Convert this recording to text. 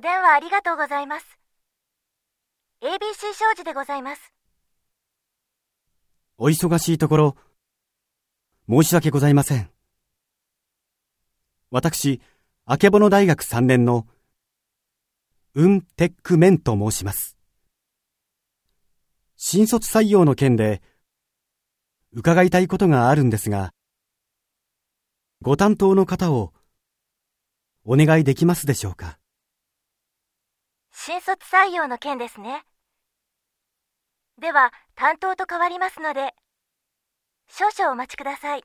お電話ありがとうございます。ABC 商事でございます。お忙しいところ、申し訳ございません。私、あけぼの大学3年の、ウン・テック・メンと申します。新卒採用の件で、伺いたいことがあるんですが、ご担当の方を、お願いできますでしょうか？新卒採用の件ですね。では、担当と変わりますので、少々お待ちください。